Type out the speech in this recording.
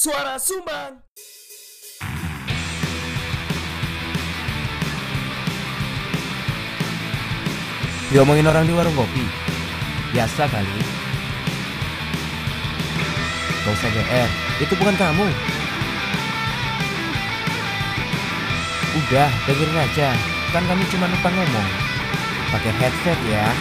Suara Sumbang. Diomongin orang di warung kopi. Biasa kali. Gak usah GR Itu bukan kamu. Udah dengerin aja. Kan kami cuma numpang ngomong. Pakai headset ya.